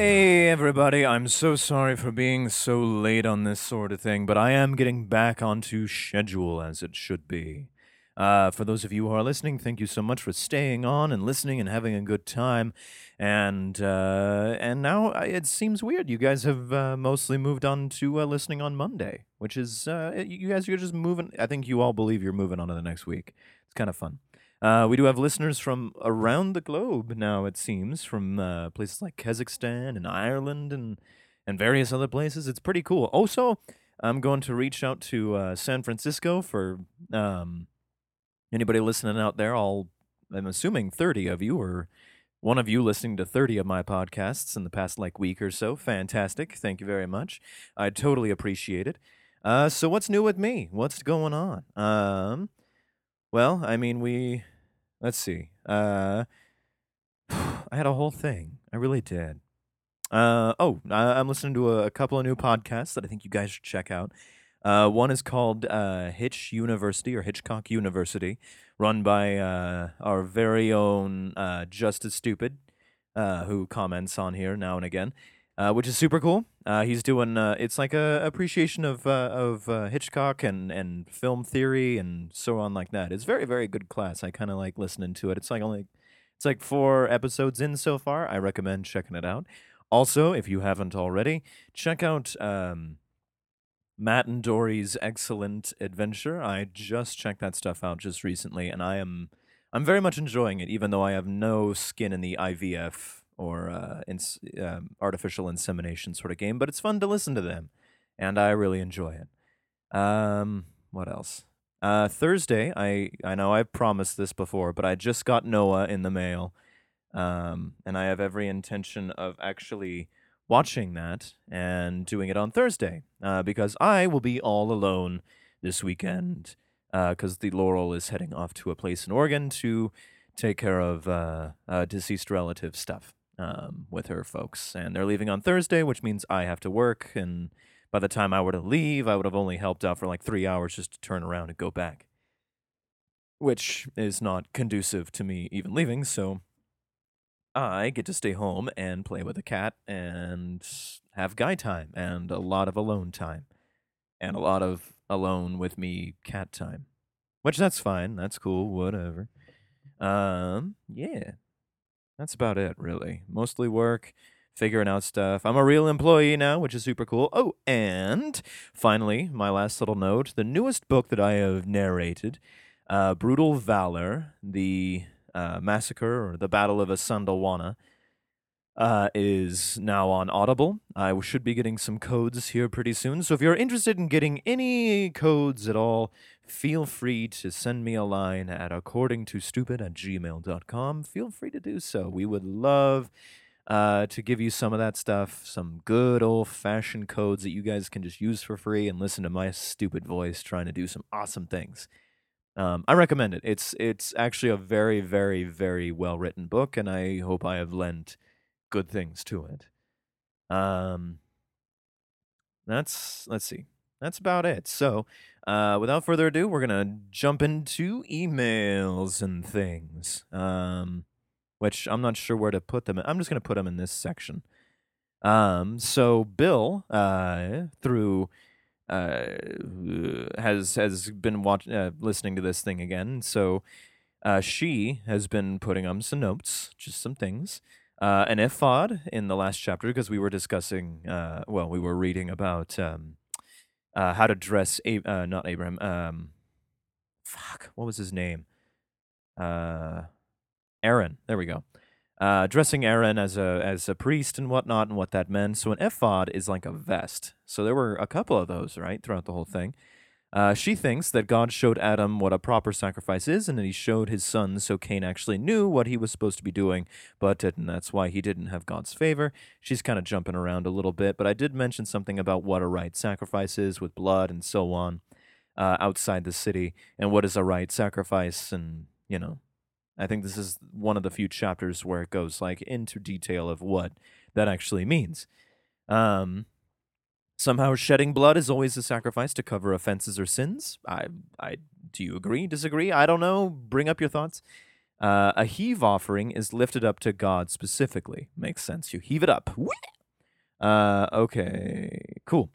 Hey, everybody. I'm so sorry for being so late on this sort of thing, but I am getting back onto schedule as it should be. Uh, for those of you who are listening, thank you so much for staying on and listening and having a good time. And uh, and now uh, it seems weird. You guys have uh, mostly moved on to uh, listening on Monday, which is uh, you guys you're just moving. I think you all believe you're moving on to the next week. It's kind of fun. Uh, we do have listeners from around the globe now, it seems, from uh, places like Kazakhstan and Ireland and, and various other places. It's pretty cool. Also, I'm going to reach out to uh, San Francisco for um, anybody listening out there. All I'm assuming 30 of you or one of you listening to 30 of my podcasts in the past like week or so. Fantastic. Thank you very much. I totally appreciate it. Uh, so what's new with me? What's going on? Um, well, I mean, we let's see. Uh, I had a whole thing. I really did. Uh, oh, I- I'm listening to a, a couple of new podcasts that I think you guys should check out. Uh, one is called uh, Hitch University or Hitchcock University, run by uh, our very own uh, Justice Stupid, uh, who comments on here now and again, uh, which is super cool. Uh, he's doing uh, it's like a appreciation of uh, of uh, Hitchcock and and film theory and so on like that. It's very very good class. I kind of like listening to it. It's like only it's like four episodes in so far. I recommend checking it out. Also, if you haven't already, check out um, Matt and Doree's Eggcellent adventure. I just checked that stuff out just recently, and I am I'm very much enjoying it, even though I have no skin in the IVF or uh, ins- um, artificial insemination sort of game. But it's fun to listen to them, and I really enjoy it. Um, what else? Uh, Thursday, I I know I've promised this before, but I just got Noah in the mail, um, and I have every intention of actually watching that and doing it on Thursday uh, because I will be all alone this weekend because the Laurel is heading off to a place in Oregon to take care of uh, uh, deceased relative stuff um, with her folks, and they're leaving on Thursday, which means I have to work and. By the time I were to leave, I would have only helped out for like three hours just to turn around and go back, which is not conducive to me even leaving. So I get to stay home and play with a cat and have guy time and a lot of alone time and a lot of alone with me cat time, which that's fine. That's cool. Whatever. Um, yeah, that's about it, really. Mostly work, figuring out stuff. I'm a real employee now, which is super cool. Oh, and finally, my last little note the newest book that I have narrated, uh, Brutal Valor, the uh, Massacre or the Battle of Isandlwana, uh, is now on Audible. I should be getting some codes here pretty soon. So if you're interested in getting any codes at all, feel free to send me a line at accordingtostupid at gmail.com. Feel free to do so. We would love uh, to give you some of that stuff, some good old fashioned codes that you guys can just use for free and listen to my stupid voice trying to do some awesome things. Um, I recommend it. It's it's actually a very very very well written book, and I hope I have lent good things to it. Um, that's let's see. That's about it. So, uh, without further ado, we're gonna jump into emails and things. Um, which I'm not sure where to put them. I'm just gonna put them in this section. Um, so Bill, uh, through uh, has has been watching, uh, listening to this thing again. So uh, she has been putting on some notes, just some things. Uh, an ephod in the last chapter because we were discussing, uh, well, we were reading about um, uh, how to dress, A- uh, not Abraham, um, fuck, what was his name? Uh, Aaron. There we go. Uh, dressing Aaron as a as a priest and whatnot, and what that meant. So an ephod is like a vest. So there were a couple of those, right, throughout the whole thing. Uh, she thinks that God showed Adam what a proper sacrifice is, and that he showed his son so Cain actually knew what he was supposed to be doing, but. That's why he didn't have God's favor. She's kind of jumping around a little bit, but I did mention something about what a right sacrifice is with blood and so on uh, outside the city, and what is a right sacrifice, and, you know, I think this is one of the few chapters where it goes like into detail of what that actually means. Um, somehow shedding blood is always a sacrifice to cover offenses or sins. I, I, do you agree? Disagree? I don't know. Bring up your thoughts. Uh, a heave offering is lifted up to God specifically. Makes sense. You heave it up. Uh, okay, cool.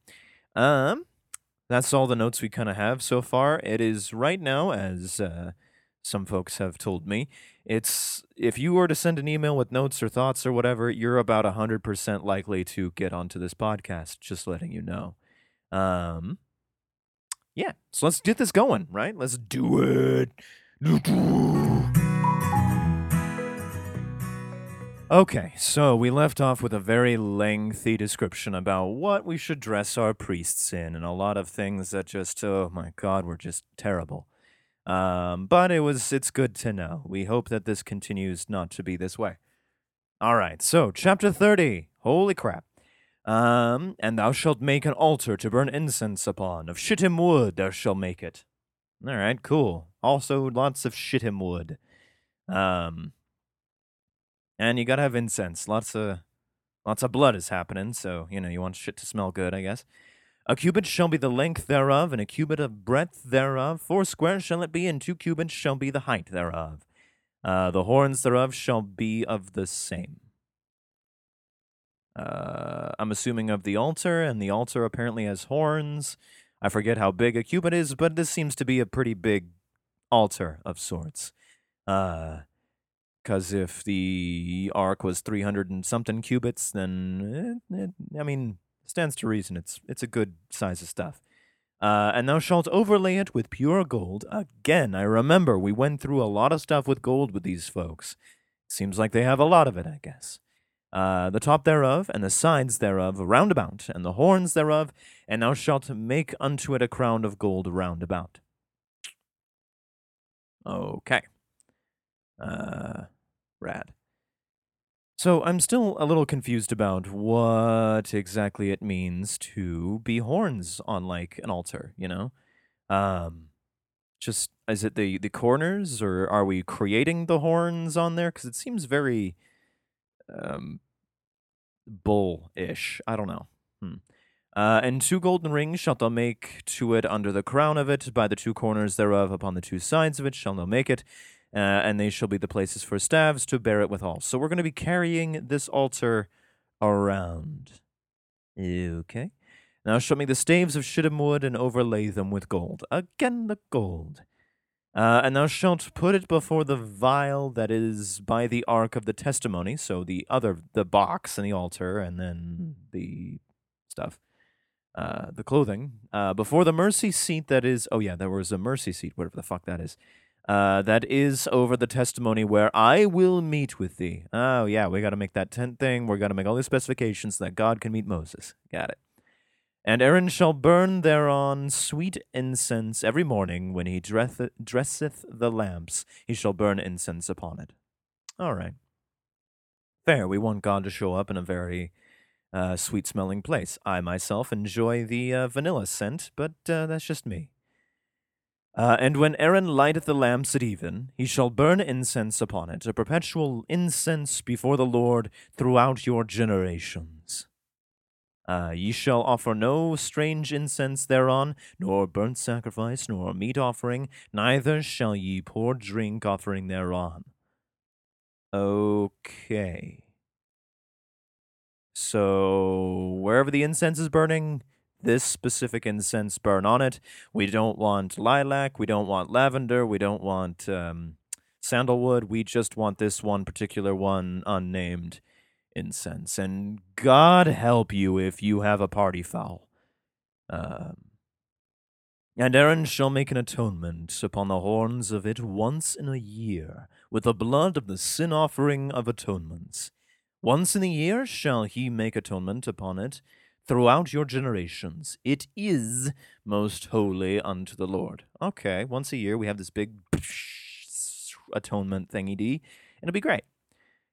Um, that's all the notes we kind of have so far. It is right now, as uh, some folks have told me, it's if you were to send an email with notes or thoughts or whatever, you're about 100% likely to get onto this podcast, just letting you know. Um, yeah, so let's get this going, right? Let's do it. Okay, so we left off with a very lengthy description about what we should dress our priests in, and a lot of things that just, oh my god, were just terrible. Um, but it was, it's good to know. We hope that this continues not to be this way. All right, so chapter 30. Holy crap. Um, and thou shalt make an altar to burn incense upon. Of shittim wood thou shalt make it. All right, cool. Also, lots of shittim wood. Um, and you gotta have incense. Lots of lots of blood is happening, so you know you want shit to smell good, I guess. A cubit shall be the length thereof, and a cubit of breadth thereof. Four square shall it be, and two cubits shall be the height thereof. Uh, the horns thereof shall be of the same. Uh, I'm assuming of the altar, and the altar apparently has horns. I forget how big a cubit is, but this seems to be a pretty big altar of sorts. Uh, because if the ark was 300 and something cubits, then, it, it, I mean, stands to reason it's, it's a good size of stuff. Uh, and thou shalt overlay it with pure gold. Again, I remember we went through a lot of stuff with gold with these folks. Seems like they have a lot of it, I guess. Uh, the top thereof, and the sides thereof round about, and the horns thereof, and thou shalt make unto it a crown of gold round about. Okay. Uh, Rad. So I'm still a little confused about what exactly it means to be horns on like an altar, you know? Um just is it the the corners or are we creating the horns on there cuz it seems very um bull-ish. I don't know. Hmm. Uh, and two golden rings shalt thou make to it under the crown of it, by the two corners thereof upon the two sides of it shall thou make it, uh, and they shall be the places for staves to bear it withal. So we're going to be carrying this altar around. Okay. Now show me the staves of shittim wood and overlay them with gold. Again, the gold. Uh, and thou shalt put it before the vial that is by the ark of the testimony. So the other, the box and the altar, and then the stuff, uh, the clothing, uh, before the mercy seat that is. Oh yeah, there was a mercy seat, whatever the fuck that is. Uh, that is over the testimony where I will meet with thee. Oh, yeah, we got to make that tent thing. We're going to make all these specifications so that God can meet Moses. Got it. And Aaron shall burn thereon sweet incense every morning when he dresseth, dresseth the lamps. He shall burn incense upon it. All right. Fair. We want God to show up in a very uh, sweet smelling place. I myself enjoy the uh, vanilla scent, but uh, that's just me. Uh, and when Aaron lighteth the lamps at even, he shall burn incense upon it, a perpetual incense before the Lord throughout your generations. Uh, ye shall offer no strange incense thereon, nor burnt sacrifice, nor meat offering, neither shall ye pour drink offering thereon. Okay. So, wherever the incense is burning, this specific incense burn on it. We don't want lilac. We don't want lavender. We don't want um, sandalwood. We just want this one particular one unnamed incense. And God help you if you have a party foul. Um, and Aaron shall make an atonement upon the horns of it once in a year, with the blood of the sin offering of atonements. Once in a year shall he make atonement upon it throughout your generations. It is most holy unto the Lord. Okay, once a year we have this big atonement thingy d, and it'll be great.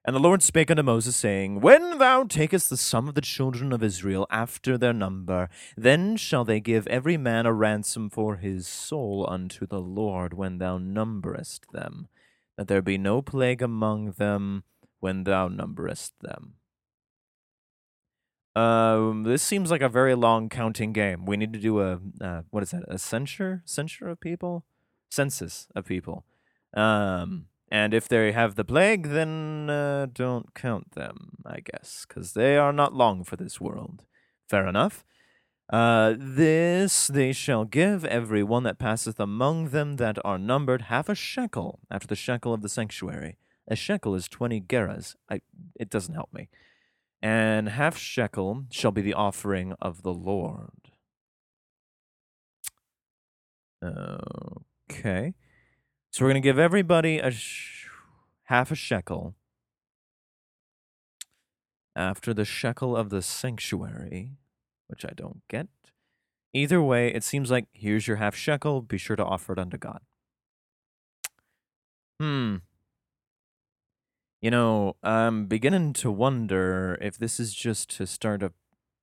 And the Lord spake unto Moses, saying, When thou takest the sum of the children of Israel after their number, then shall they give every man a ransom for his soul unto the Lord when thou numberest them, that there be no plague among them when thou numberest them. Um, this seems like a very long counting game. We need to do a uh, what is that? A censure censure of people, census of people. Um, and if they have the plague, then uh, don't count them, I guess, because they are not long for this world. Fair enough. Uh, this they shall give every one that passeth among them that are numbered half a shekel after the shekel of the sanctuary. A shekel is twenty gerahs. I, it doesn't help me. And half shekel shall be the offering of the Lord. Okay. So we're going to give everybody a sh- half a shekel after the shekel of the sanctuary, which I don't get. Either way, it seems like here's your half shekel. Be sure to offer it unto God. Hmm. You know, I'm beginning to wonder if this is just to start a,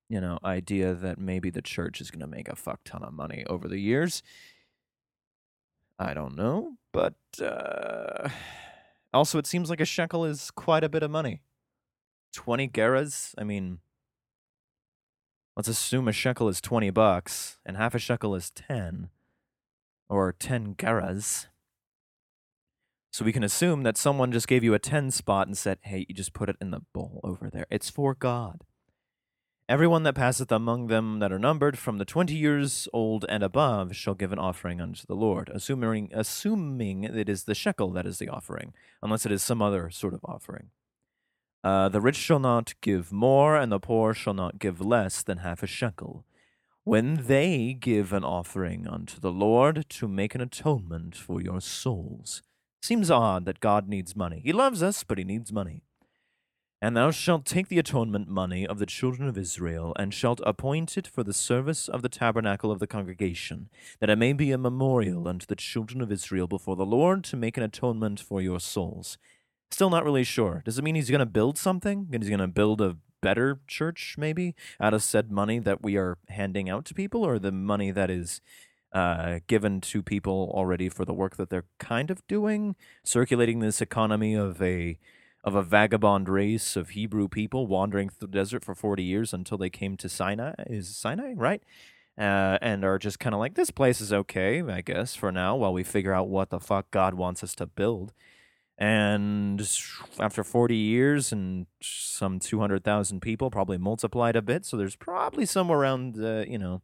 you know, idea that maybe the church is going to make a fuck ton of money over the years. I don't know, but uh, also it seems like a shekel is quite a bit of money. 20 gerahs? I mean, let's assume a shekel is 20 bucks and half a shekel is 10 or 10 gerahs. So we can assume that someone just gave you a 10 spot and said, hey, you just put it in the bowl over there. It's for God. Everyone that passeth among them that are numbered from the twenty years old and above shall give an offering unto the Lord, assuming assuming it is the shekel that is the offering, unless it is some other sort of offering. Uh, the rich shall not give more, and the poor shall not give less than half a shekel, when they give an offering unto the Lord to make an atonement for your souls. Seems odd that God needs money. He loves us, but he needs money. And thou shalt take the atonement money of the children of Israel, and shalt appoint it for the service of the tabernacle of the congregation, that it may be a memorial unto the children of Israel before the Lord to make an atonement for your souls. Still not really sure. Does it mean he's going to build something? He's going to build a better church, maybe, out of said money that we are handing out to people, or the money that is uh, given to people already for the work that they're kind of doing, circulating this economy of a of a vagabond race of Hebrew people wandering through the desert for 40 years until they came to Sinai. Is Sinai, right? Uh, and are just kind of like, this place is okay, I guess, for now, while we figure out what the fuck God wants us to build. And after 40 years and some 200,000 people, probably multiplied a bit, so there's probably somewhere around, uh, you know,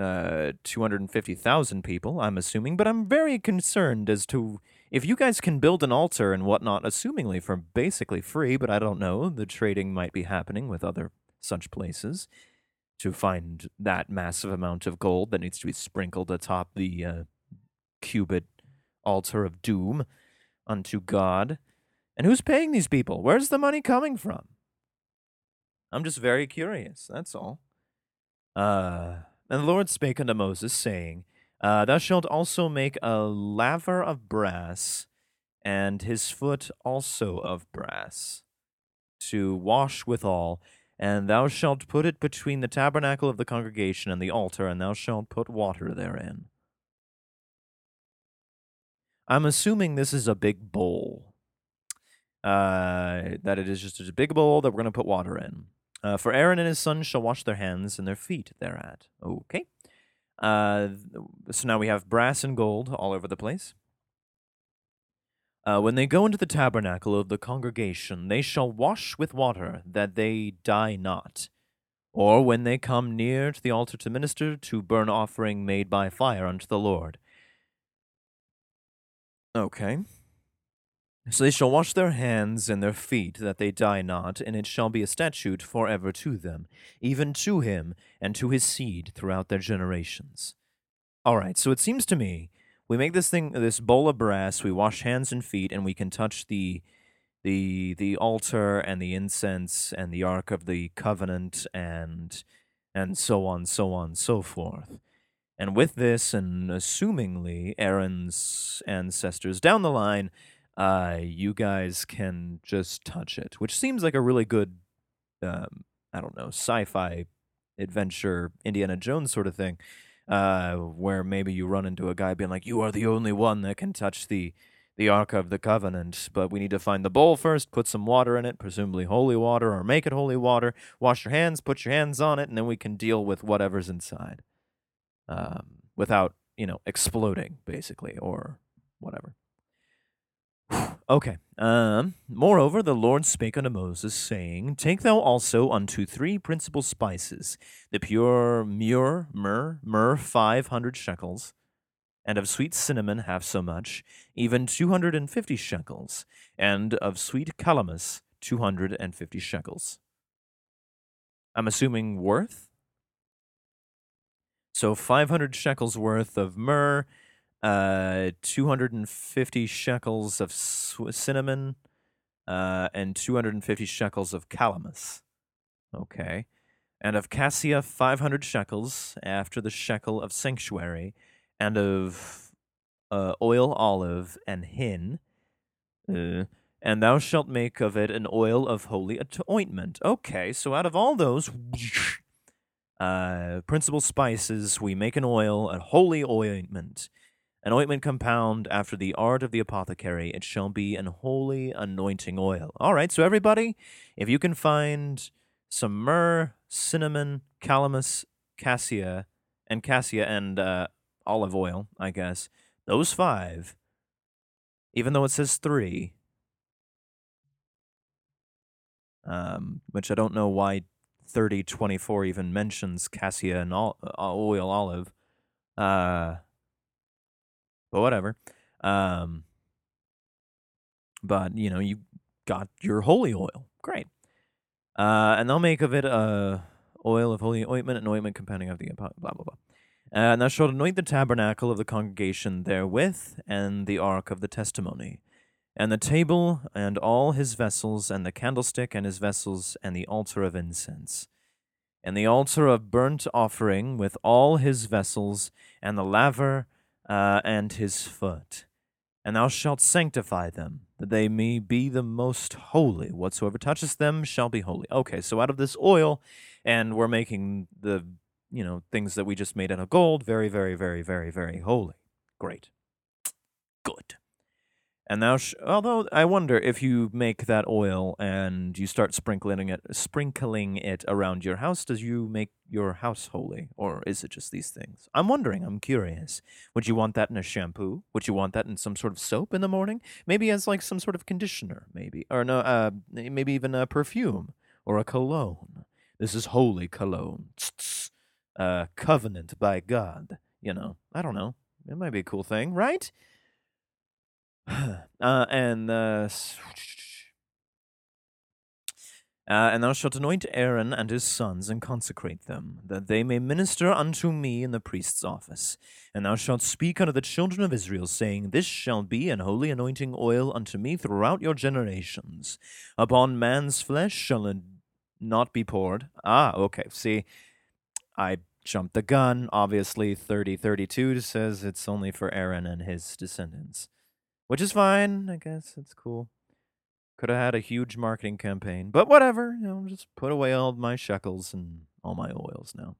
uh, 250,000 people, I'm assuming, but I'm very concerned as to if you guys can build an altar and whatnot, assumingly for basically free, but I don't know, the trading might be happening with other such places to find that massive amount of gold that needs to be sprinkled atop the uh, cubit altar of doom unto God. And who's paying these people? Where's the money coming from? I'm just very curious, that's all. Uh, and the Lord spake unto Moses, saying, uh, Thou shalt also make a laver of brass, and his foot also of brass, to wash withal. And thou shalt put it between the tabernacle of the congregation and the altar, and thou shalt put water therein. I'm assuming this is a big bowl. Uh, that it is just a big bowl that we're going to put water in. Uh, for Aaron and his sons shall wash their hands and their feet thereat. Okay. Uh, so now we have brass and gold all over the place. Uh, when they go into the tabernacle of the congregation, they shall wash with water, that they die not. Or when they come near to the altar to minister, to burn offering made by fire unto the Lord. Okay. So they shall wash their hands and their feet, that they die not, and it shall be a statute for ever to them, even to him and to his seed throughout their generations. All right, so it seems to me we make this thing, this bowl of brass, we wash hands and feet, and we can touch the the the altar and the incense and the ark of the covenant and and so on, so on, so forth. And with this, and assumingly Aaron's ancestors down the line uh, you guys can just touch it, which seems like a really good, um, I don't know, sci-fi adventure Indiana Jones sort of thing, uh, where maybe you run into a guy being like, "You are the only one that can touch the." The Ark of the Covenant, but we need to find the bowl first, put some water in it, presumably holy water, or make it holy water. Wash your hands, put your hands on it, and then we can deal with whatever's inside, um, without you know exploding, basically, or whatever. Okay. Um, moreover, the Lord spake unto Moses, saying, Take thou also unto three principal spices, the pure myrrh, myrrh, myrrh five hundred shekels, and of sweet cinnamon half so much, even two hundred and fifty shekels, and of sweet calamus two hundred and fifty shekels. I'm assuming worth? So 500 shekels worth of myrrh, uh, 250 shekels of cinnamon, uh, and 250 shekels of calamus. Okay. And of cassia, 500 shekels after the shekel of sanctuary, and of uh, oil olive and hin. Uh, and thou shalt make of it an oil of holy ointment. Okay, so out of all those uh, principal spices, we make an oil, a holy ointment. An ointment compound after the art of the apothecary, it shall be an holy anointing oil. All right, so everybody, if you can find some myrrh, cinnamon, calamus, cassia, and cassia and uh, olive oil, I guess, those five, even though it says three, um, which I don't know why 3024 even mentions cassia and uh, oil olive. Uh, but whatever. Um, but you know, you got your holy oil. Great. Uh, and they'll make of it a oil of holy ointment, an ointment compounding of the blah blah blah. Uh, and thou shalt anoint the tabernacle of the congregation therewith, and the ark of the testimony, and the table, and all his vessels, and the candlestick, and his vessels, and the altar of incense, and the altar of burnt offering with all his vessels, and the laver, uh, and his foot. And thou shalt sanctify them, that they may be the most holy. Whatsoever touches them shall be holy. Okay, so out of this oil, and we're making the, you know, things that we just made out of gold very, very, very, very, very holy. Great. Good. And thou, sh- although I wonder if you make that oil and you start sprinkling it, sprinkling it around your house, does you make your house holy, or is it just these things? I'm wondering. I'm curious. Would you want that in a shampoo? Would you want that in some sort of soap in the morning? Maybe as like some sort of conditioner, maybe, or no, uh, maybe even a perfume or a cologne. This is holy cologne. Uh, covenant by God. You know, I don't know. It might be a cool thing, right? uh, and uh, uh, and thou shalt anoint Aaron and his sons and consecrate them, that they may minister unto me in the priest's office. And thou shalt speak unto the children of Israel, saying, This shall be an holy anointing oil unto me throughout your generations. Upon man's flesh shall it not be poured. Ah, okay. See, I jumped the gun. Obviously, 3032 says it's only for Aaron and his descendants which is fine. I guess it's cool. Could have had a huge marketing campaign, but whatever. You know, just put away all my shekels and all my oils now.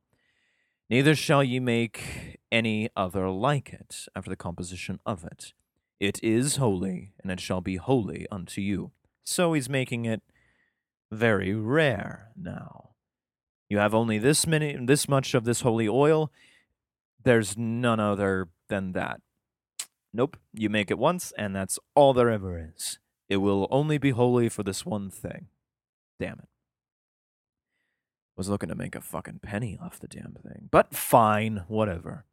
Neither shall ye make any other like it after the composition of it. It is holy, and it shall be holy unto you. So he's making it very rare now. You have only this many, this much of this holy oil. There's none other than that. Nope, you make it once, and that's all there ever is. It will only be holy for this one thing. Damn it. Was looking to make a fucking penny off the damn thing. But fine, whatever.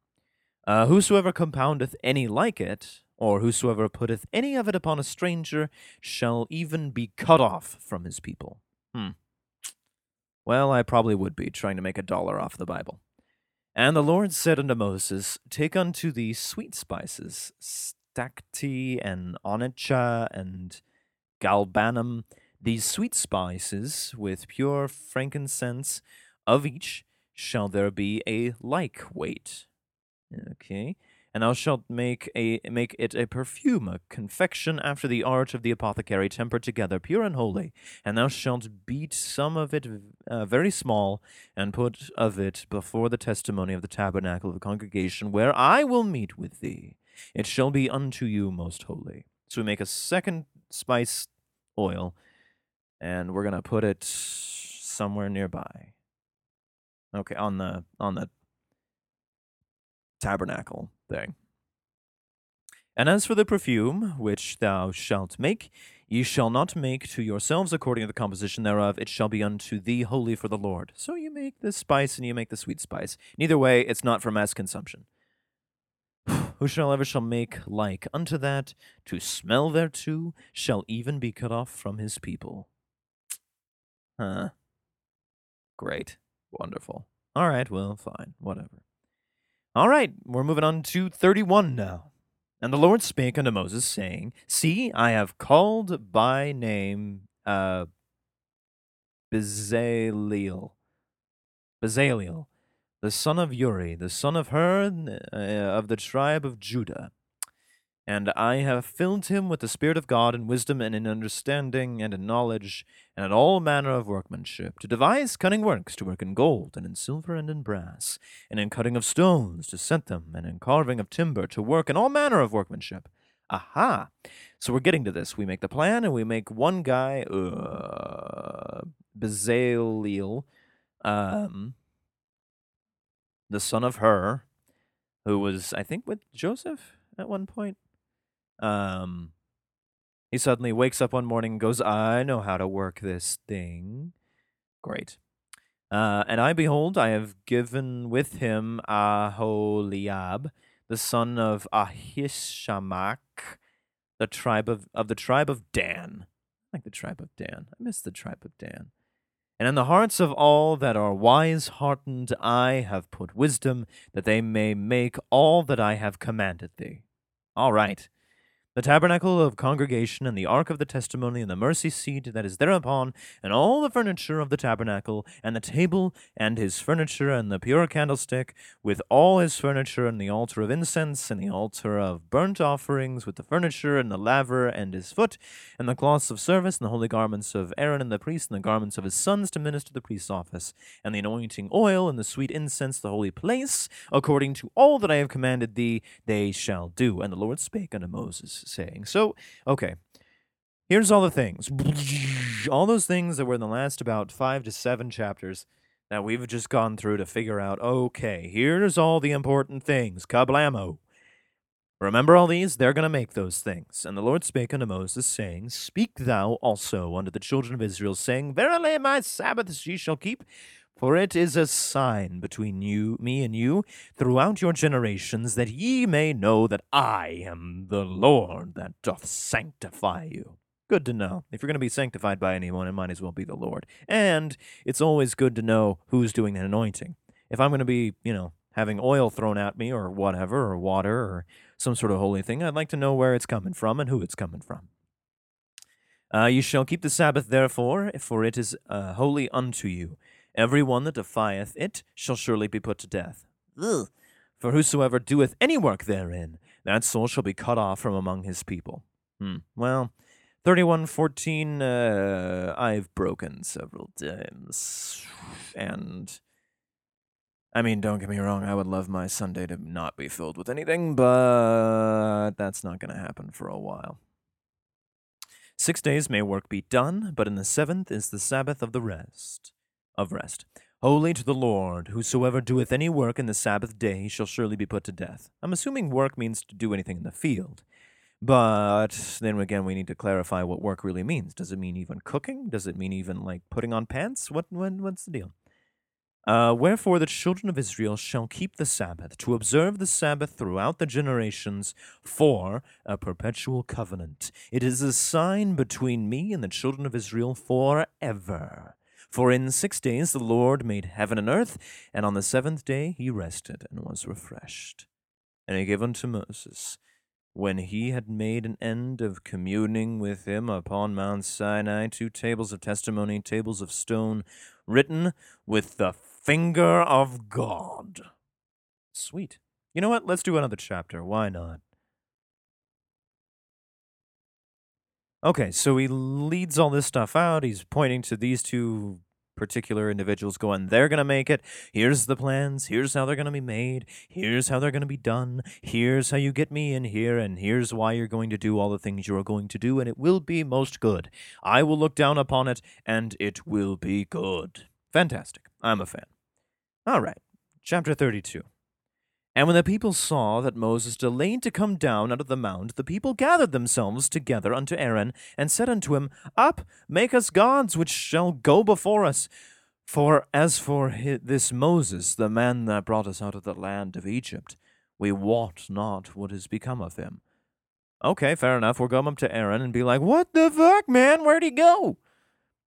Uh, whosoever compoundeth any like it, or whosoever putteth any of it upon a stranger, shall even be cut off from his people. Hmm. Well, I probably would be trying to make a dollar off the Bible. And the Lord said unto Moses, Take unto thee sweet spices, stacte and onycha and galbanum, these sweet spices with pure frankincense, of each shall there be a like weight. Okay and thou shalt make a make it a perfume, a confection after the art of the apothecary, tempered together, pure and holy. And thou shalt beat some of it uh, very small, and put of it before the testimony of the tabernacle of the congregation, where I will meet with thee. It shall be unto you most holy. So we make a second spice oil, and we're gonna put it somewhere nearby. Okay, on the on the tabernacle thing. And as for the perfume which thou shalt make, ye shall not make to yourselves according to the composition thereof, it shall be unto thee holy for the Lord. So you make the spice and you make the sweet spice. Neither way, it's not for mass consumption. Whosoever shall ever shall make like unto that, to smell thereto, shall even be cut off from his people. Huh. Great. Wonderful. All right, well, fine. Whatever. All right, we're moving on to 31 now. And the Lord spake unto Moses, saying, See, I have called by name uh, Bezaleel, Bezaleel, the son of Uri, the son of Hur, uh, of the tribe of Judah. And I have filled him with the Spirit of God in wisdom and in understanding and in knowledge and in all manner of workmanship, to devise cunning works, to work in gold and in silver and in brass, and in cutting of stones, to set them, and in carving of timber, to work in all manner of workmanship. Aha! So we're getting to this. We make the plan, and we make one guy, uh, Bezaleel, um, the son of Hur, who was, I think, with Joseph at one point. Um, he suddenly wakes up one morning and goes, I know how to work this thing. Great. Uh, and I behold, I have given with him Aholiab, the son of Ahishamach, the tribe of, of the tribe of Dan. I like the tribe of Dan. I miss the tribe of Dan. And in the hearts of all that are wise hearted, I have put wisdom, that they may make all that I have commanded thee. All right the tabernacle of congregation, and the ark of the testimony, and the mercy seat that is thereupon, and all the furniture of the tabernacle, and the table, and his furniture, and the pure candlestick, with all his furniture, and the altar of incense, and the altar of burnt offerings, with the furniture, and the laver, and his foot, and the cloths of service, and the holy garments of Aaron and the priest, and the garments of his sons to minister the priest's office, and the anointing oil, and the sweet incense, the holy place, according to all that I have commanded thee, they shall do. And the Lord spake unto Moses, saying. So, okay. Here's all the things. All those things that were in the last about five to seven chapters that we've just gone through to figure out okay, here's all the important things. Kablamo. Remember all these? They're going to make those things. And the Lord spake unto Moses, saying, Speak thou also unto the children of Israel, saying, Verily my Sabbaths ye shall keep, for it is a sign between you, me and you, throughout your generations, that ye may know that I am the Lord that doth sanctify you. Good to know. If you're going to be sanctified by anyone, it might as well be the Lord. And it's always good to know who's doing the anointing. If I'm going to be, you know, having oil thrown at me or whatever, or water or some sort of holy thing, I'd like to know where it's coming from and who it's coming from. Uh, you shall keep the Sabbath, therefore, for it is uh, holy unto you. Every one that defieth it shall surely be put to death. Ugh. For whosoever doeth any work therein, that soul shall be cut off from among his people. Hmm. Well, 3114, uh, I've broken several times. And, I mean, don't get me wrong, I would love my Sunday to not be filled with anything, but that's not going to happen for a while. Six days may work be done, but in the seventh is the Sabbath of the rest of rest. Holy to the Lord, whosoever doeth any work in the Sabbath day shall surely be put to death. I'm assuming work means to do anything in the field. But then again, we need to clarify what work really means. Does it mean even cooking? Does it mean even like putting on pants? What, what what's the deal? Uh, Wherefore the children of Israel shall keep the Sabbath, to observe the Sabbath throughout the generations for a perpetual covenant. It is a sign between me and the children of Israel forever. For in six days the Lord made heaven and earth, and on the seventh day he rested and was refreshed. And he gave unto Moses, when he had made an end of communing with him upon Mount Sinai, two tables of testimony, tables of stone, written with the finger of God. Sweet. You know what? Let's do another chapter. Why not? Okay, so he leads all this stuff out. He's pointing to these two particular individuals going, they're going to make it. Here's the plans. Here's how they're going to be made. Here's how they're going to be done. Here's how you get me in here. And here's why you're going to do all the things you are going to do. And it will be most good. I will look down upon it and it will be good. Fantastic. I'm a fan. All right. Chapter 32. And when the people saw that Moses delayed to come down out of the mount, the people gathered themselves together unto Aaron, and said unto him, Up, make us gods which shall go before us. For as for this Moses, the man that brought us out of the land of Egypt, we wot not what is become of him. Okay, fair enough. We'll go up to Aaron and be like, What the fuck, man? Where'd he go?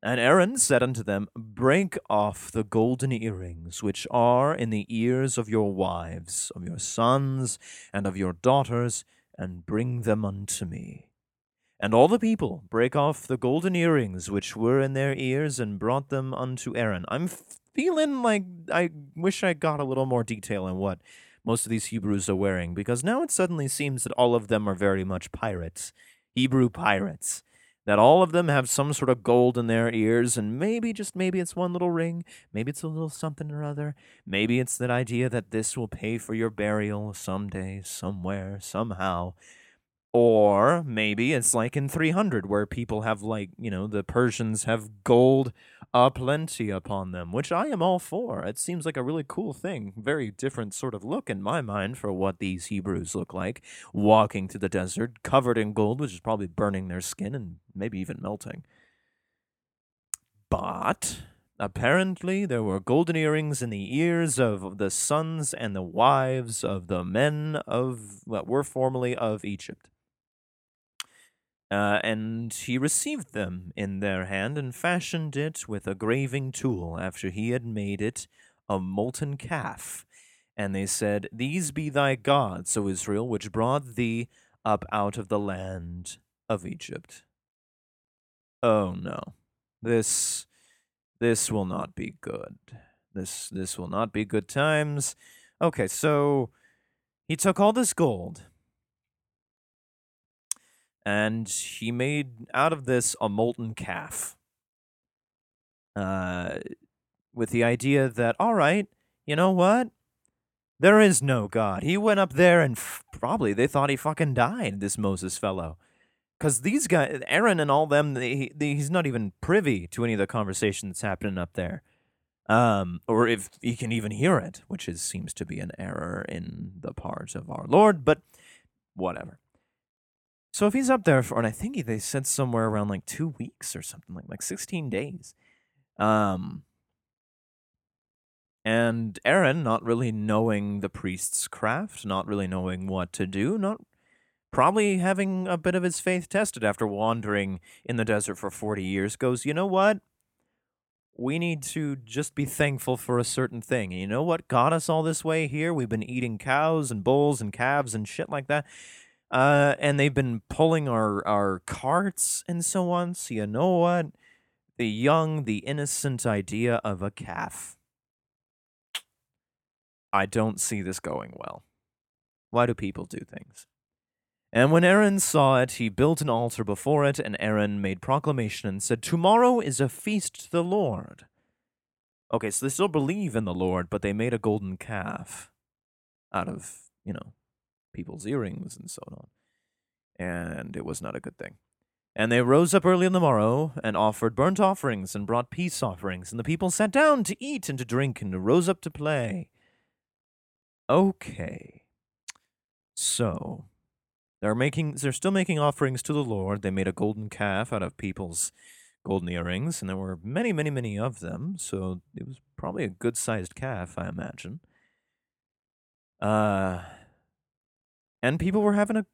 And Aaron said unto them, Break off the golden earrings which are in the ears of your wives, of your sons, and of your daughters, and bring them unto me. And all the people brake off the golden earrings which were in their ears, and brought them unto Aaron. I'm feeling like I wish I got a little more detail on what most of these Hebrews are wearing, because now it suddenly seems that all of them are very much pirates, Hebrew pirates that all of them have some sort of gold in their ears, and maybe, just maybe, it's one little ring, maybe it's a little something or other, maybe it's that idea that this will pay for your burial someday, somewhere, somehow. Or maybe it's like in 300, where people have, like, you know, the Persians have gold aplenty upon them, which I am all for. It seems like a really cool thing. Very different sort of look in my mind for what these Hebrews look like, walking through the desert, covered in gold, which is probably burning their skin and maybe even melting. But apparently there were golden earrings in the ears of the sons and the wives of the men of what were formerly of Egypt. Uh, and he received them in their hand and fashioned it with a graving tool after he had made it a molten calf. And they said, These be thy gods, O Israel, which brought thee up out of the land of Egypt. Oh no. This this will not be good. This this will not be good times. Okay, so he took all this gold and he made out of this a molten calf. Uh, with the idea that, all right, you know what? There is no God. He went up there and f- probably they thought he fucking died, this Moses fellow. Because these guys, Aaron and all them, they, they, he's not even privy to any of the conversation that's happening up there. Um, or if he can even hear it, which is, seems to be an error in the part of our Lord, but whatever. So if he's up there for, and I think they said somewhere around like two weeks or something like like sixteen days, um, and Aaron not really knowing the priest's craft, not really knowing what to do, not probably having a bit of his faith tested after wandering in the desert for forty years, goes, you know what? We need to just be thankful for a certain thing. And you know what got us all this way here? We've been eating cows and bulls and calves and shit like that. Uh, and they've been pulling our, our carts and so on. So, you know what? The young, the innocent idea of a calf. I don't see this going well. Why do people do things? And when Aaron saw it, he built an altar before it, and Aaron made proclamation and said, Tomorrow is a feast to the Lord. Okay, so they still believe in the Lord, but they made a golden calf out of, you know, people's earrings and so on. And it was not a good thing. And they rose up early in the morrow, and offered burnt offerings, and brought peace offerings. And the people sat down to eat and to drink, and rose up to play. Okay. So, they're making they're still making offerings to the Lord. They made a golden calf out of people's golden earrings, and there were many, many, many of them, so it was probably a good sized calf, I imagine. Uh and people were having a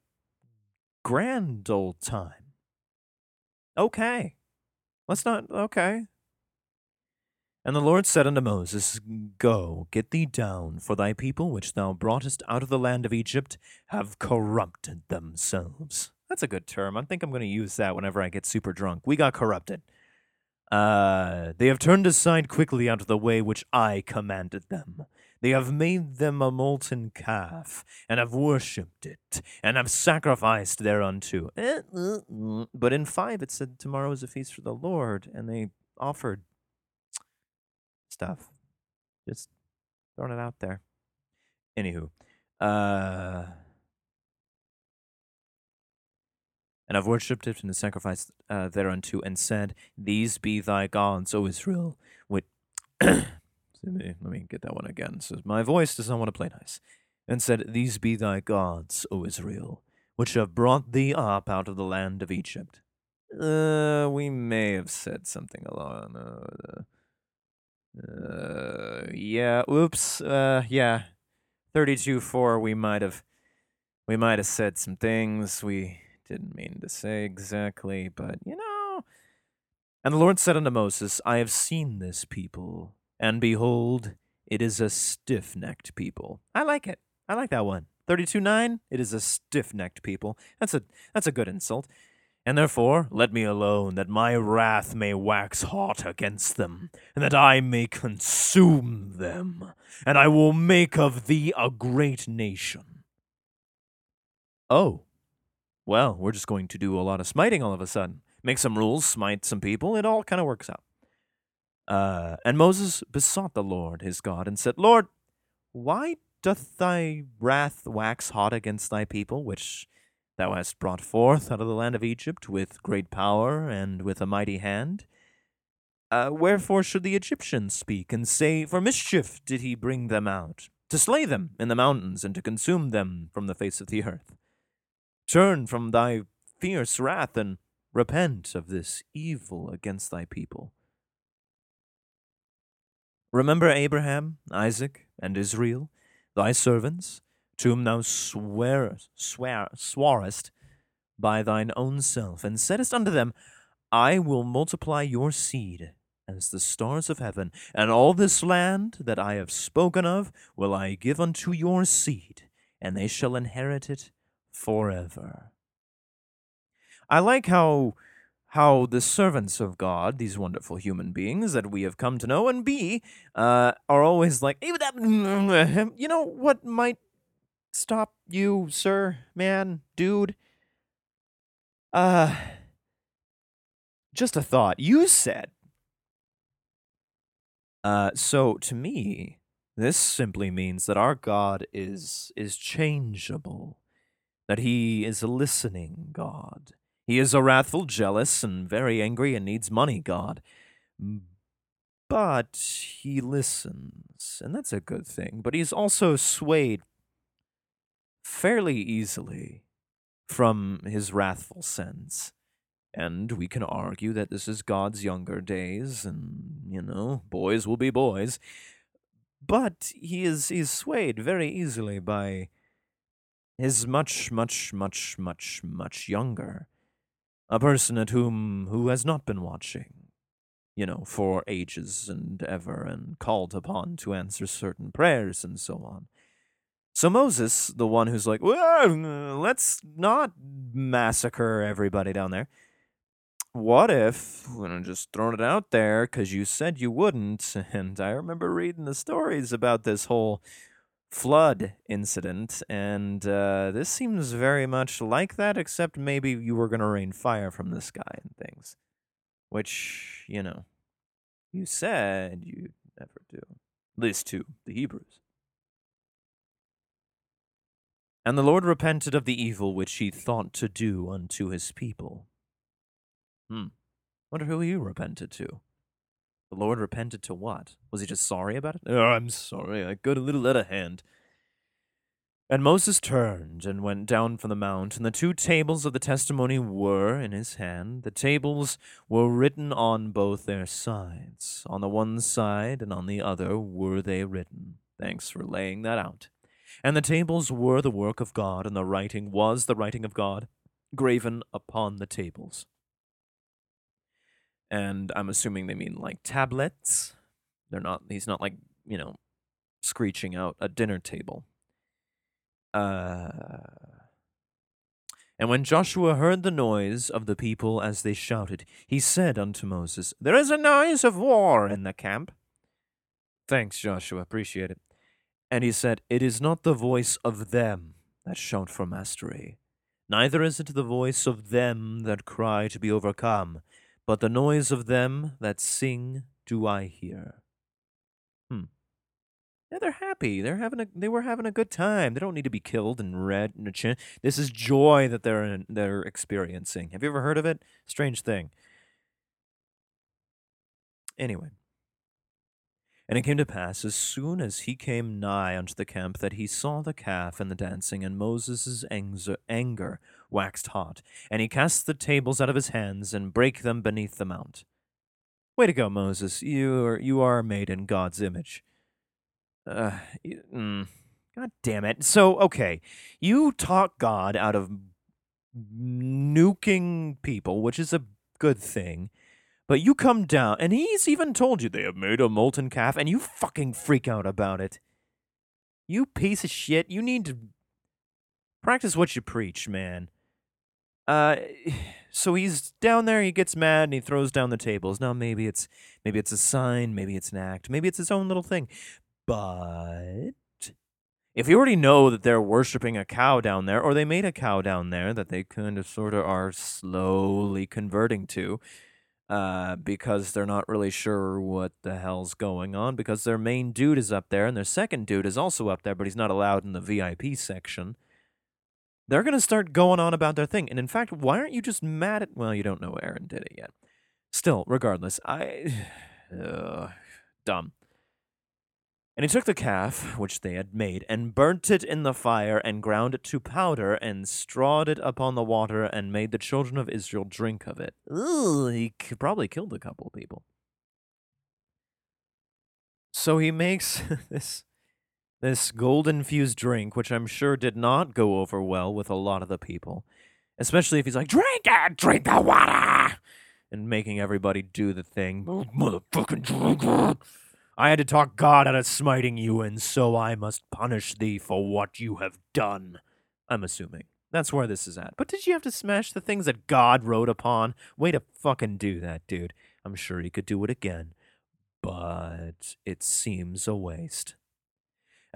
grand old time. Okay. Let's not, okay. And the Lord said unto Moses, Go, get thee down, for thy people which thou broughtest out of the land of Egypt have corrupted themselves. That's a good term. I think I'm going to use that whenever I get super drunk. We got corrupted. Uh, they have turned aside quickly out of the way which I commanded them. They have made them a molten calf, and have worshipped it, and have sacrificed thereunto. Eh, uh, mm. But in five it said, Tomorrow is a feast for the Lord, and they offered stuff. Just throwing it out there. Anywho, uh, and have worshipped it and sacrificed uh, thereunto, and said, These be thy gods, O Israel, which let me, let me get that one again. So my voice does not want to play nice. and said, These be thy gods, O Israel, which have brought thee up out of the land of Egypt. Uh, we may have said something along. Uh, uh, yeah. Oops. Uh, yeah. Thirty-two four. We might have, we might have said some things we didn't mean to say exactly, but you know. And the Lord said unto Moses, I have seen this people, and behold, it is a stiff-necked people. I like it. I like that one. Nine. It is a stiff-necked people. That's a that's a good insult. And therefore, let me alone, that my wrath may wax hot against them, and that I may consume them, and I will make of thee a great nation. Oh, well, we're just going to do a lot of smiting all of a sudden. Make some rules, smite some people, it all kind of works out. Uh, and Moses besought the Lord his God, and said, Lord, why doth thy wrath wax hot against thy people, which Thou hast brought forth out of the land of Egypt with great power and with a mighty hand. Uh, wherefore should the Egyptians speak and say, For mischief did he bring them out, to slay them in the mountains and to consume them from the face of the earth? Turn from thy fierce wrath and repent of this evil against thy people. Remember Abraham, Isaac, and Israel, thy servants, to whom thou swear, swear, swarest by thine own self, and saidst unto them, I will multiply your seed as the stars of heaven, and all this land that I have spoken of will I give unto your seed, and they shall inherit it forever. I like how how the servants of God, these wonderful human beings that we have come to know and be, uh, are always like, you know what might stop you, sir, man, dude. Uh, just a thought. You said. Uh, so to me, this simply means that our God is is changeable, that He is a listening God. He is a wrathful, jealous, and very angry and needs money God. But he listens, and that's a good thing. But he's also swayed fairly easily from his wrathful sense. And we can argue that this is God's younger days, and, you know, boys will be boys. But he is, he is swayed very easily by his much, much, much, much, much younger. A person at whom who has not been watching, you know, for ages and ever, and called upon to answer certain prayers and so on. So Moses, the one who's like, well, let's not massacre everybody down there. What if, I'm just throwing it out there because you said you wouldn't, and I remember reading the stories about this whole flood incident, and uh, this seems very much like that, except maybe you were going to rain fire from the sky and things, which, you know, you said you'd never do, at least to the Hebrews. And the Lord repented of the evil which he thought to do unto his people. Hmm. Wonder who he repented to. The Lord repented to what? Was he just sorry about it? Oh, I'm sorry, I got a little out of hand. And Moses turned and went down from the mount, and the two tables of the testimony were in his hand. The tables were written on both their sides. On the one side and on the other were they written. Thanks for laying that out. And the tables were the work of God, and the writing was the writing of God, graven upon the tables. And I'm assuming they mean like tablets. They're not, he's not like, you know, screeching out a dinner table. Uh, and when Joshua heard the noise of the people as they shouted, he said unto Moses, There is a noise of war in the camp. Thanks, Joshua. Appreciate it. And he said, It is not the voice of them that shout for mastery, neither is it the voice of them that cry to be overcome, but the noise of them that sing do I hear. Hmm. Yeah, they're happy. They're having a. They were having a good time. They don't need to be killed and red and chin. This is joy that they're in, they're experiencing. Have you ever heard of it? Strange thing. Anyway, And it came to pass, as soon as he came nigh unto the camp, that he saw the calf and the dancing, and Moses' anger waxed hot, and he cast the tables out of his hands, and brake them beneath the mount. Way to go, Moses! You are you are made in God's image. Uh, mm, God damn it! So okay, you talk God out of nuking people, which is a good thing but you come down, and he's even told you they have made a molten calf, and you fucking freak out about it. You piece of shit. You need to practice what you preach, man. Uh, so he's down there. He gets mad and he throws down the tables. Now maybe it's maybe it's a sign, maybe it's an act, maybe it's his own little thing. But if you already know that they're worshiping a cow down there, or they made a cow down there that they kind of sort of are slowly converting to, uh, because they're not really sure what the hell's going on because their main dude is up there and their second dude is also up there, but he's not allowed in the VIP section. They're going to start going on about their thing. And in fact, why aren't you just mad at. Well, you don't know Aaron did it yet. Still, regardless, I. Uh, dumb. And he took the calf, which they had made, and burnt it in the fire, and ground it to powder, and strawed it upon the water, and made the children of Israel drink of it. Ooh, he probably killed a couple of people. So he makes this this gold infused drink, which I'm sure did not go over well with a lot of the people, especially if he's like, "Drink it, drink the water," and making everybody do the thing. Motherfucking drink it. I had to talk God out of smiting you, and so I must punish thee for what you have done. I'm assuming. That's where this is at. But did you have to smash the things that God wrote upon? Way to fucking do that, dude. I'm sure he could do it again. But it seems a waste.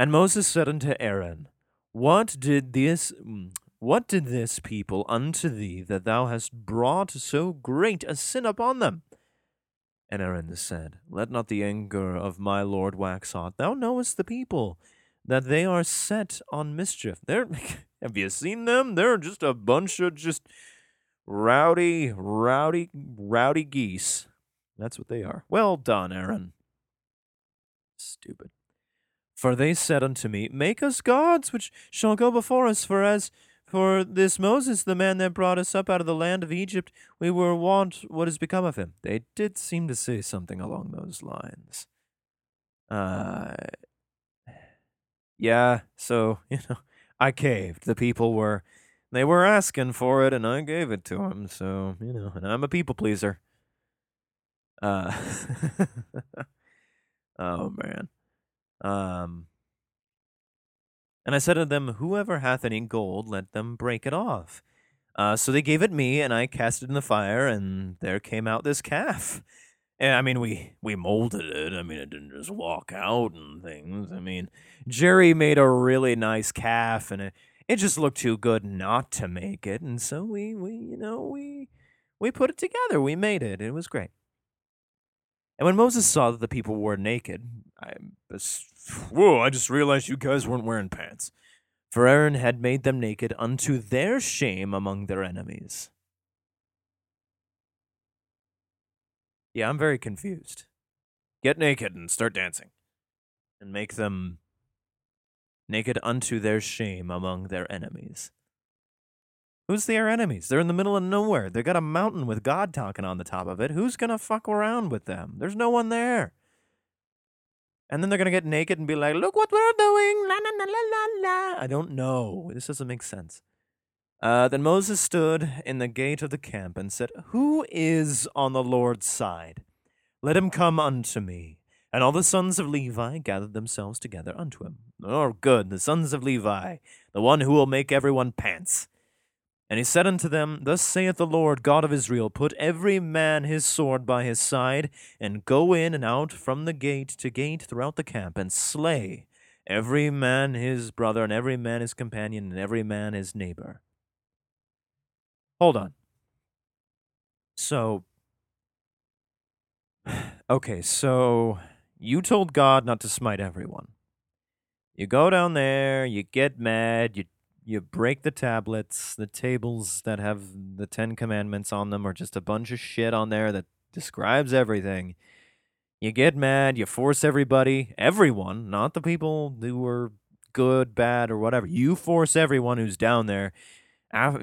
And Moses said unto Aaron, What did this mm, what did this people unto thee that thou hast brought so great a sin upon them? And Aaron said, Let not the anger of my lord wax hot. Thou knowest the people, that they are set on mischief. They're, have you seen them? They're just a bunch of just rowdy, rowdy, rowdy geese. That's what they are. Well done, Aaron. Stupid. For they said unto me, Make us gods which shall go before us, for as for this Moses, the man that brought us up out of the land of Egypt, we were wont what has become of him. They did seem to say something along those lines. Uh, yeah, so, you know, I caved. The people were, they were asking for it, and I gave it to them, so, you know, and I'm a people pleaser. Uh, oh, man. Um, and I said to them, Whoever hath any gold, let them break it off. Uh, so they gave it me, and I cast it in the fire, and there came out this calf. And, I mean, we we molded it. I mean, it didn't just walk out and things. I mean, Jerry made a really nice calf, and it it just looked too good not to make it, and so we we you know we we put it together. We made it. It was great. And when Moses saw that the people were naked, I whoa! I just realized you guys weren't wearing pants. For Aaron had made them naked unto their shame among their enemies. Yeah, I'm very confused. Get naked and start dancing. And make them naked unto their shame among their enemies. Who's their enemies? They're in the middle of nowhere. They got a mountain with God talking on the top of it. Who's gonna fuck around with them? There's no one there. And then they're gonna get naked and be like, "Look what we're doing!" La la la la la la. I don't know. This doesn't make sense. Uh, then Moses stood in the gate of the camp and said, Who is on the Lord's side? Let him come unto me. And all the sons of Levi gathered themselves together unto him. Oh, good, the sons of Levi, the one who will make everyone pants. And he said unto them, Thus saith the Lord God of Israel, Put every man his sword by his side, and go in and out from the gate to gate throughout the camp, and slay every man his brother, and every man his companion, and every man his neighbor. Hold on. So, okay, so you told God not to smite everyone. You go down there, you get mad, you you break the tablets. The tables that have the Ten Commandments on them are just a bunch of shit on there that describes everything. You get mad, you force everybody, everyone, not the people who were good, bad, or whatever. You force everyone who's down there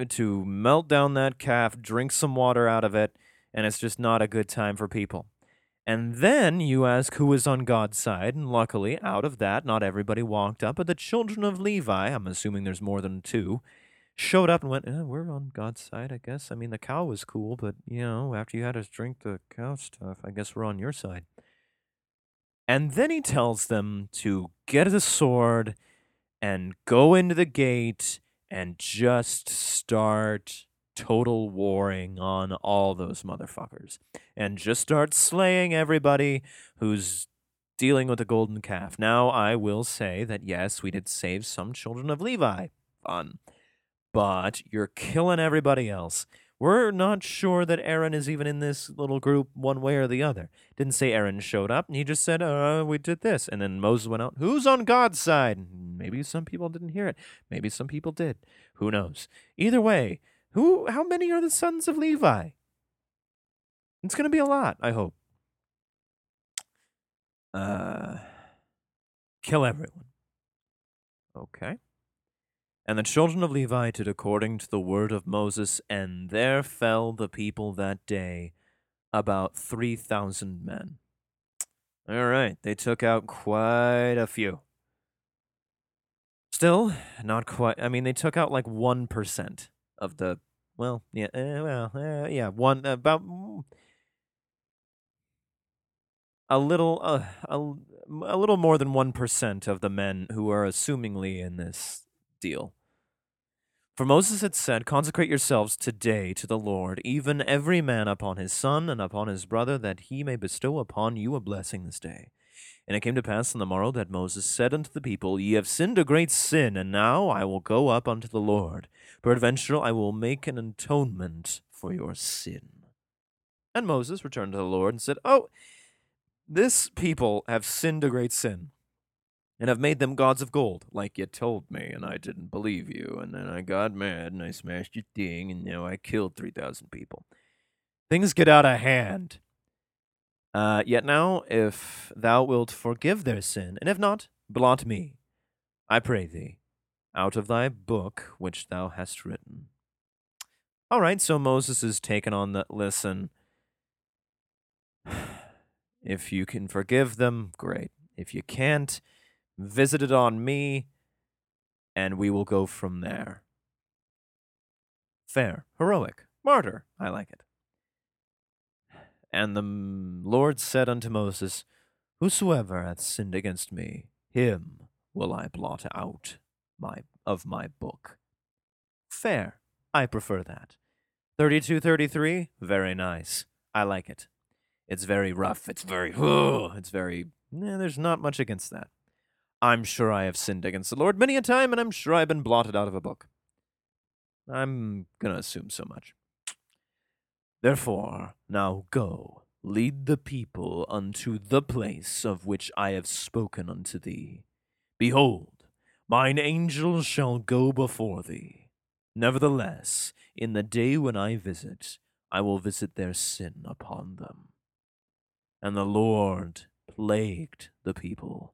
to melt down that calf, drink some water out of it, and it's just not a good time for people. And then you ask who is on God's side, and luckily, out of that, not everybody walked up, but the children of Levi, I'm assuming there's more than two, showed up and went, eh, We're on God's side, I guess. I mean, the cow was cool, but, you know, after you had us drink the cow stuff, I guess we're on your side. And then he tells them to get the sword and go into the gate and just start total warring on all those motherfuckers and just start slaying everybody who's dealing with the golden calf. Now, I will say that yes, we did save some children of Levi. Fun. But you're killing everybody else. We're not sure that Aaron is even in this little group one way or the other. Didn't say Aaron showed up, he just said, uh, we did this. And then Moses went out, who's on God's side? Maybe some people didn't hear it. Maybe some people did. Who knows? Either way, who how many are the sons of Levi? It's gonna be a lot, I hope. Uh kill everyone. Okay. And the children of Levi did according to the word of Moses, and there fell the people that day about 3,000 men. All right, they took out quite a few. Still, not quite. I mean, they took out like 1% of the, well, yeah, uh, well, uh, yeah, one, about mm, a little, uh, a, a little more than 1% of the men who are assumingly in this deal. For Moses had said, Consecrate yourselves today to the Lord, even every man upon his son and upon his brother, that he may bestow upon you a blessing this day. And it came to pass on the morrow that Moses said unto the people, Ye have sinned a great sin, and now I will go up unto the Lord. Peradventure I will make an atonement for your sin. And Moses returned to the Lord and said, Oh, this people have sinned a great sin and have made them gods of gold, like you told me, and I didn't believe you, and then I got mad and I smashed your thing, and now I killed 3,000 people. Things get out of hand. Uh, yet now, if thou wilt forgive their sin, and if not, blot me, I pray thee, out of thy book which thou hast written. All right, so Moses is taken on the listen. If you can forgive them, great. If you can't, visit it on me, and we will go from there. Fair, heroic, martyr. I like it. And the Lord said unto Moses, Whosoever hath sinned against me, him will I blot out my of my book. Fair. I prefer that. 3233, very nice. I like it. It's very rough. It's very, oh, it's very, eh, there's not much against that. I'm sure I have sinned against the Lord many a time, and I'm sure I've been blotted out of a book. I'm going to assume so much. Therefore, now go, lead the people unto the place of which I have spoken unto thee. Behold, mine angels shall go before thee. Nevertheless, in the day when I visit, I will visit their sin upon them. And the Lord plagued the people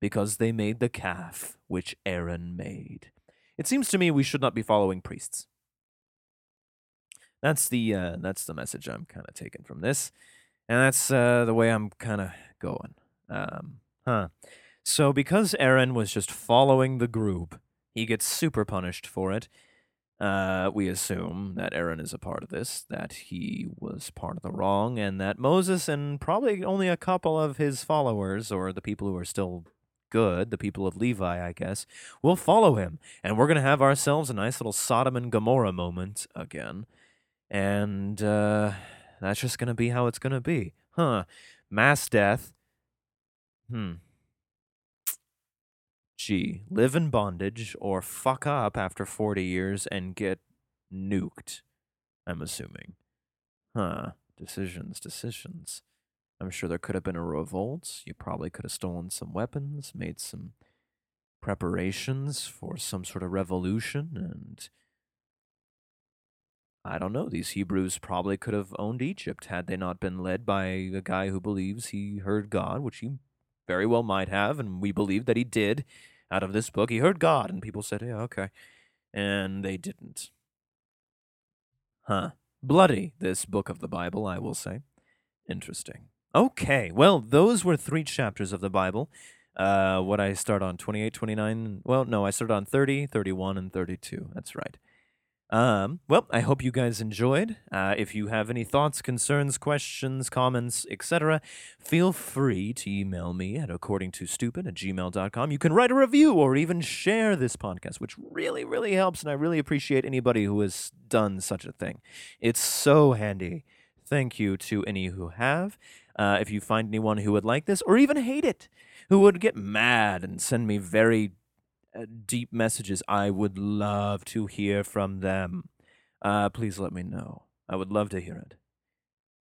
because they made the calf which Aaron made. It seems to me we should not be following priests. That's the uh, that's the message I'm kind of taking from this, and that's uh, the way I'm kind of going. Um, huh. So because Aaron was just following the group, he gets super punished for it. Uh, we assume that Aaron is a part of this, that he was part of the wrong, and that Moses and probably only a couple of his followers, or the people who are still good, the people of Levi, I guess, will follow him. And we're going to have ourselves a nice little Sodom and Gomorrah moment again. And uh, that's just to be how it's to be. Huh. Mass death. Hmm. Gee, live in bondage or fuck up after 40 years and get nuked, I'm assuming. Huh. Decisions, decisions. I'm sure there could have been a revolt. You probably could have stolen some weapons, made some preparations for some sort of revolution, and I don't know. These Hebrews probably could have owned Egypt had they not been led by a guy who believes he heard God, which he very well might have, and we believe that he did. Out of this book, he heard God, and people said, "Yeah, okay," and they didn't. Huh? Bloody, this book of the Bible, I will say. Interesting. Okay, well, those were three chapters of the Bible. Uh, what I start on 28, 29. Well, no, I start on 30, 31, and 32. That's right. Um, well, I hope you guys enjoyed. Uh, if you have any thoughts, concerns, questions, comments, etc., feel free to email me at accordingtostupid at gmail.com. You can write a review or even share this podcast, which really, really helps, and I really appreciate anybody who has done such a thing. It's so handy. Thank you to any who have. Uh, if you find anyone who would like this or even hate it, who would get mad and send me very uh, deep messages, I would love to hear from them. Uh, please let me know. I would love to hear it.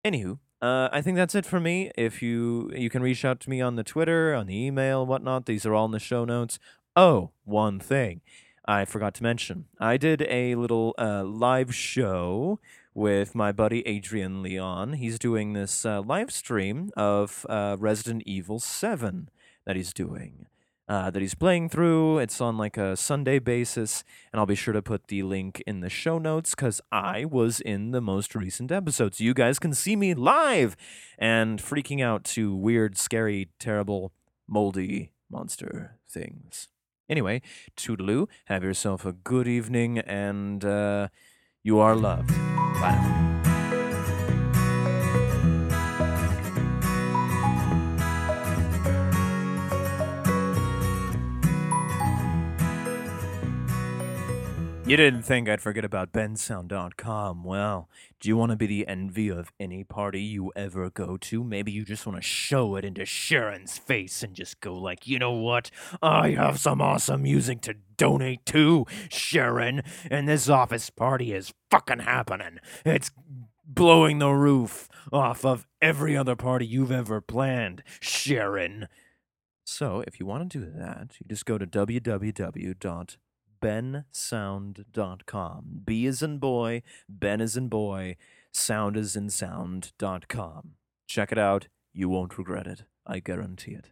Anywho, uh, I think that's it for me. If you you can reach out to me on the Twitter, on the email, whatnot. These are all in the show notes. Oh, one thing I forgot to mention. I did a little uh, live show with my buddy Adrian Leon. He's doing this uh, live stream of uh, Resident Evil 7 that he's doing uh, that he's playing through. It's on like a Sunday basis, and I'll be sure to put the link in the show notes because I was in the most recent episode. So you guys can see me live and freaking out to weird, scary, terrible, moldy monster things. Anyway, toodaloo, have yourself a good evening, and uh, you are loved. Bye You didn't think I'd forget about bensound.com. Well, do you want to be the envy of any party you ever go to? Maybe you just want to show it into Sharon's face and just go like, you know what? I have some awesome music to donate to, Sharon, and this office party is fucking happening. It's blowing the roof off of every other party you've ever planned, Sharon. So, if you want to do that, you just go to www bensound.com. B is in boy, Ben is in boy, sound is in sound.com. Check it out. You won't regret it. I guarantee it.